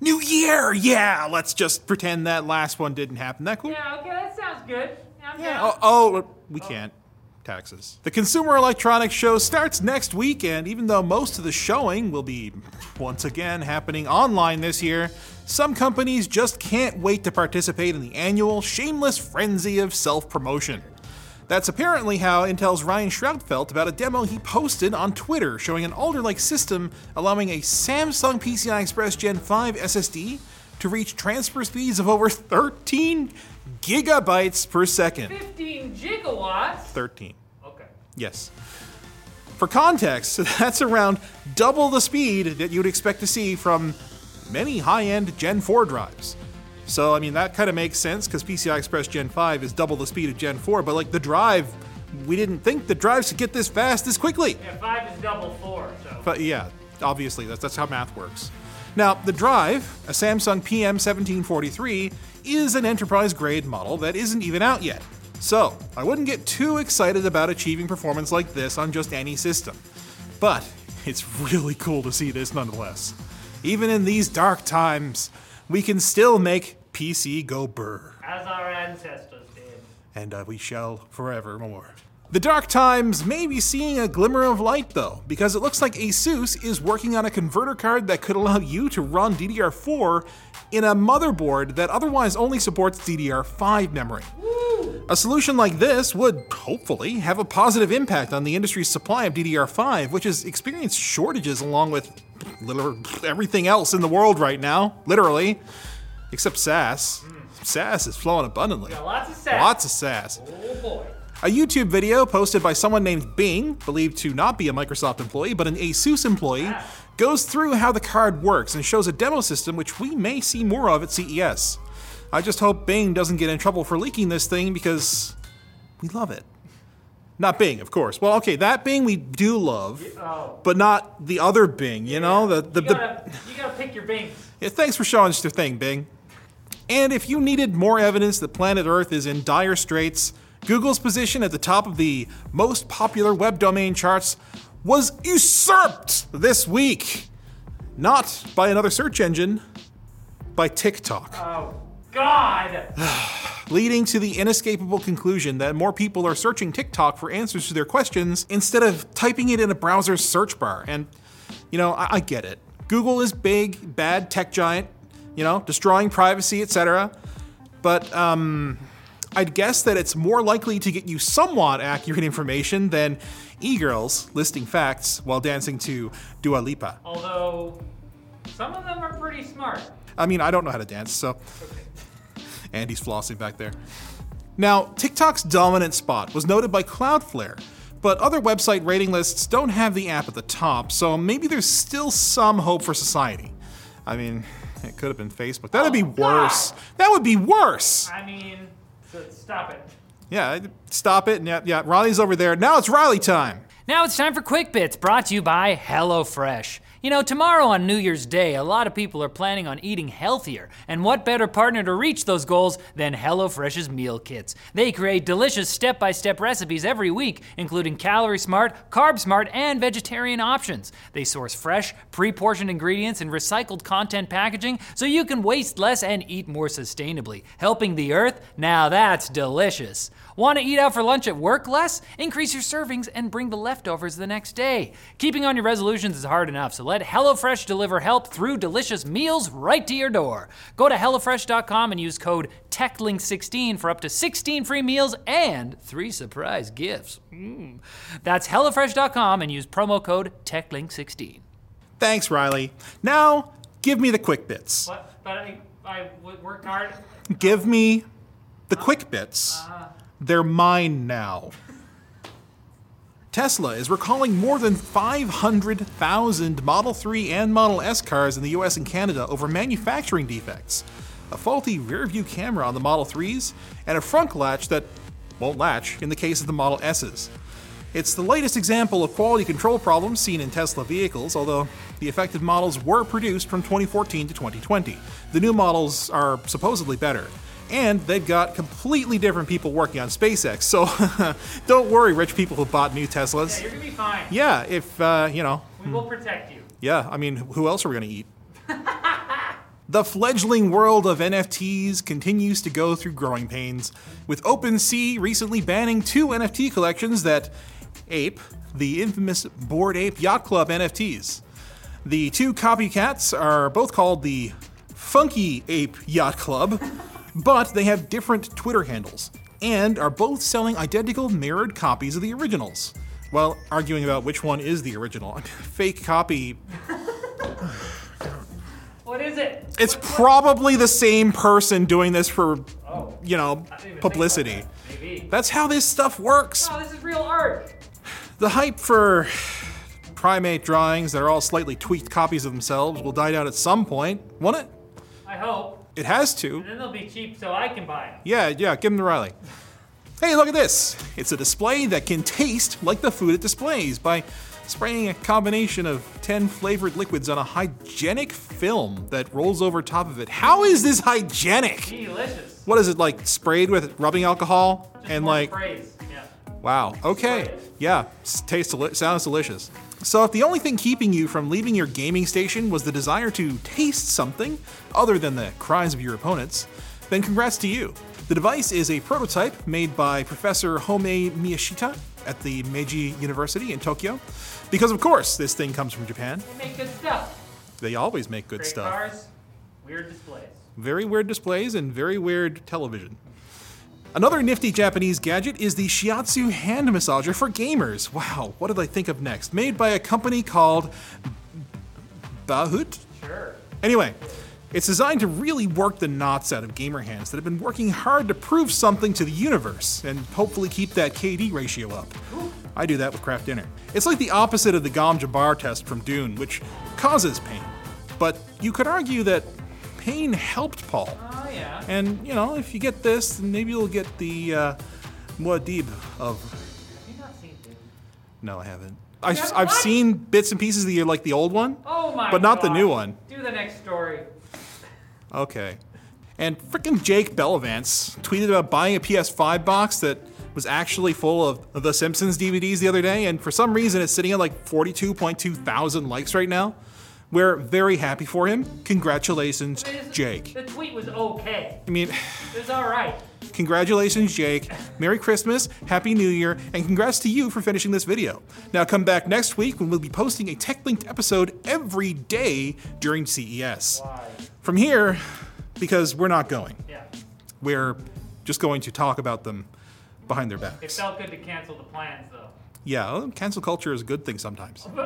New Year! Yeah, let's just pretend that last one didn't happen. That cool? Yeah, okay, that sounds good. I'm Yeah. down. Oh, oh, we oh. can't. Taxes. The Consumer Electronics Show starts next week, and even though most of the showing will be once again happening online this year, some companies just can't wait to participate in the annual shameless frenzy of self promotion. That's apparently how Intel's Ryan Shrout felt about a demo he posted on Twitter showing an Alder Lake system allowing a Samsung PCI Express Gen 5 SSD to reach transfer speeds of over 13 gigabytes per second. 15 gigawatts? 13. Okay. Yes. For context, that's around double the speed that you'd expect to see from many high end Gen 4 drives. So, I mean, that kind of makes sense because PCI Express Gen 5 is double the speed of Gen 4, but like the drive, we didn't think the drives could get this fast this quickly. Yeah, 5 is double 4, so. But yeah, obviously, that's, that's how math works. Now, the drive, a Samsung PM1743, is an enterprise grade model that isn't even out yet. So, I wouldn't get too excited about achieving performance like this on just any system. But it's really cool to see this nonetheless. Even in these dark times, we can still make PC go burr As our ancestors did. and uh, we shall forevermore. The dark times may be seeing a glimmer of light though, because it looks like Asus is working on a converter card that could allow you to run DDR4 in a motherboard that otherwise only supports DDR5 memory. A solution like this would, hopefully, have a positive impact on the industry's supply of DDR5, which has experienced shortages along with literally everything else in the world right now, literally, except SAS. Hmm. SAS is flowing abundantly. Lots of sass. Lots of sass. Oh boy. A YouTube video posted by someone named Bing, believed to not be a Microsoft employee but an Asus employee, goes through how the card works and shows a demo system which we may see more of at CES. I just hope Bing doesn't get in trouble for leaking this thing because we love it. Not Bing, of course. Well, okay, that Bing we do love, Oh. but not the other Bing, you know? The, the, You the, gotta, you gotta pick your bings. yeah, thanks for showing us your thing, Bing. And if you needed more evidence that planet Earth is in dire straits, Google's position at the top of the most popular web domain charts was usurped this week. Not by another search engine, by TikTok, Oh, God! leading to the inescapable conclusion that more people are searching TikTok for answers to their questions instead of typing it in a browser's search bar. And, you know, I, I get it. Google is big, bad tech giant, you know, destroying privacy, etc. But um, I'd guess that it's more likely to get you somewhat accurate information than e-girls listing facts while dancing to Dua Lipa. Although, some of them are pretty smart. I mean, I don't know how to dance, so. Andy's flossing back there. Now, TikTok's dominant spot was noted by Cloudflare, but other website rating lists don't have the app at the top, so maybe there's still some hope for society. I mean, it could have been Facebook. That'd be Oh, God. worse. That would be worse. I mean, so stop it. Yeah, stop it. Yeah, yeah, Riley's over there. Now it's Riley time. Now it's time for Quick Bits, brought to you by HelloFresh. You know, tomorrow on New Year's Day, a lot of people are planning on eating healthier, and what better partner to reach those goals than HelloFresh's meal kits? They create delicious step by step recipes every week, including calorie smart, carb smart, and vegetarian options. They source fresh, pre portioned ingredients and recycled content packaging so you can waste less and eat more sustainably. Helping the earth? Now that's delicious. Want to eat out for lunch at work less? Increase your servings and bring the leftovers the next day. Keeping on your resolutions is hard enough, so let HelloFresh deliver help through delicious meals right to your door. Go to HelloFresh.com and use code TechLink16 for up to 16 free meals and three surprise gifts. Mm. That's HelloFresh.com and use promo code TechLink16. Thanks, Riley. Now, give me the quick bits. What? But I, I w- worked hard. Give me the quick bits. They're mine now. Tesla is recalling more than 500,000 Model 3 and Model S cars in the US and Canada over manufacturing defects. A faulty rear view camera on the Model 3s, and a front latch that won't latch in the case of the Model S's. It's the latest example of quality control problems seen in Tesla vehicles, although the affected models were produced from 2014 to 2020. The new models are supposedly better. And they've got completely different people working on SpaceX, so don't worry, rich people who bought new Yeah, Teslas. you're gonna be fine. Yeah, if, uh, you know, We will protect you. yeah, I mean, who else are we gonna eat? The fledgling world of NFTs continues to go through growing pains, with OpenSea recently banning two NFT collections that ape the infamous Bored Ape Yacht Club NFTs. The two copycats are both called the Funky Ape Yacht Club, but they have different Twitter handles and are both selling identical mirrored copies of the originals. While arguing about which one is the original, fake copy What is it? it's What- what- probably the same person doing this for, Oh, you know, I didn't even think about publicity. that. That's how this stuff works. Oh, this is real art. The hype for primate drawings that are all slightly tweaked copies of themselves will die down at some point, won't it? I hope. It has to. And then they'll be cheap so I can buy them. Yeah, yeah, give them to Riley. Hey, look at this. It's a display that can taste like the food it displays by spraying a combination of 10 flavored liquids on a hygienic film that rolls over top of it. How is this hygienic? Delicious. What is it like sprayed with rubbing alcohol Just and like praise. Yeah. wow, okay. Yeah, tastes sounds delicious. So if the only thing keeping you from leaving your gaming station was the desire to taste something other than the cries of your opponents, then congrats to you. The device is a prototype made by Professor Homei Miyashita at the Meiji University in Tokyo. Because of course, this thing comes from Japan. They make good stuff. They always make good Great stuff. cars, weird displays. Very weird displays and very weird television. Another nifty Japanese gadget is the Shiatsu hand massager for gamers. Wow, what did I think of next? Made by a company called Bahut? Sure. Anyway, it's designed to really work the knots out of gamer hands that have been working hard to prove something to the universe and hopefully keep that KD ratio up. I do that with craft dinner. It's like the opposite of the Gom Jabbar test from Dune, which causes pain. But you could argue that pain helped Paul. Oh, yeah. And, you know, if you get this, then maybe you'll get the uh, Muad'Dib of. Have you not seen Dune? No, I haven't. I, I've what? seen bits and pieces of the like the old one. Oh my But not the God. new one. Do the next story. Okay. And frickin' Jake Bellavance tweeted about buying a PS5 box that was actually full of The Simpsons DVDs the other day, and for some reason it's sitting at like 42.2 thousand likes right now. We're very happy for him. Congratulations, Jake. The tweet was okay. I mean, It was all right. congratulations, Jake. Merry Christmas, Happy New Year, and congrats to you for finishing this video. Now come back next week when we'll be posting a tech linked episode every day during CES. Why? From here, because we're not going. Yeah. We're just going to talk about them behind their back. It backs. felt good to cancel the plans, though. Yeah, cancel culture is a good thing sometimes.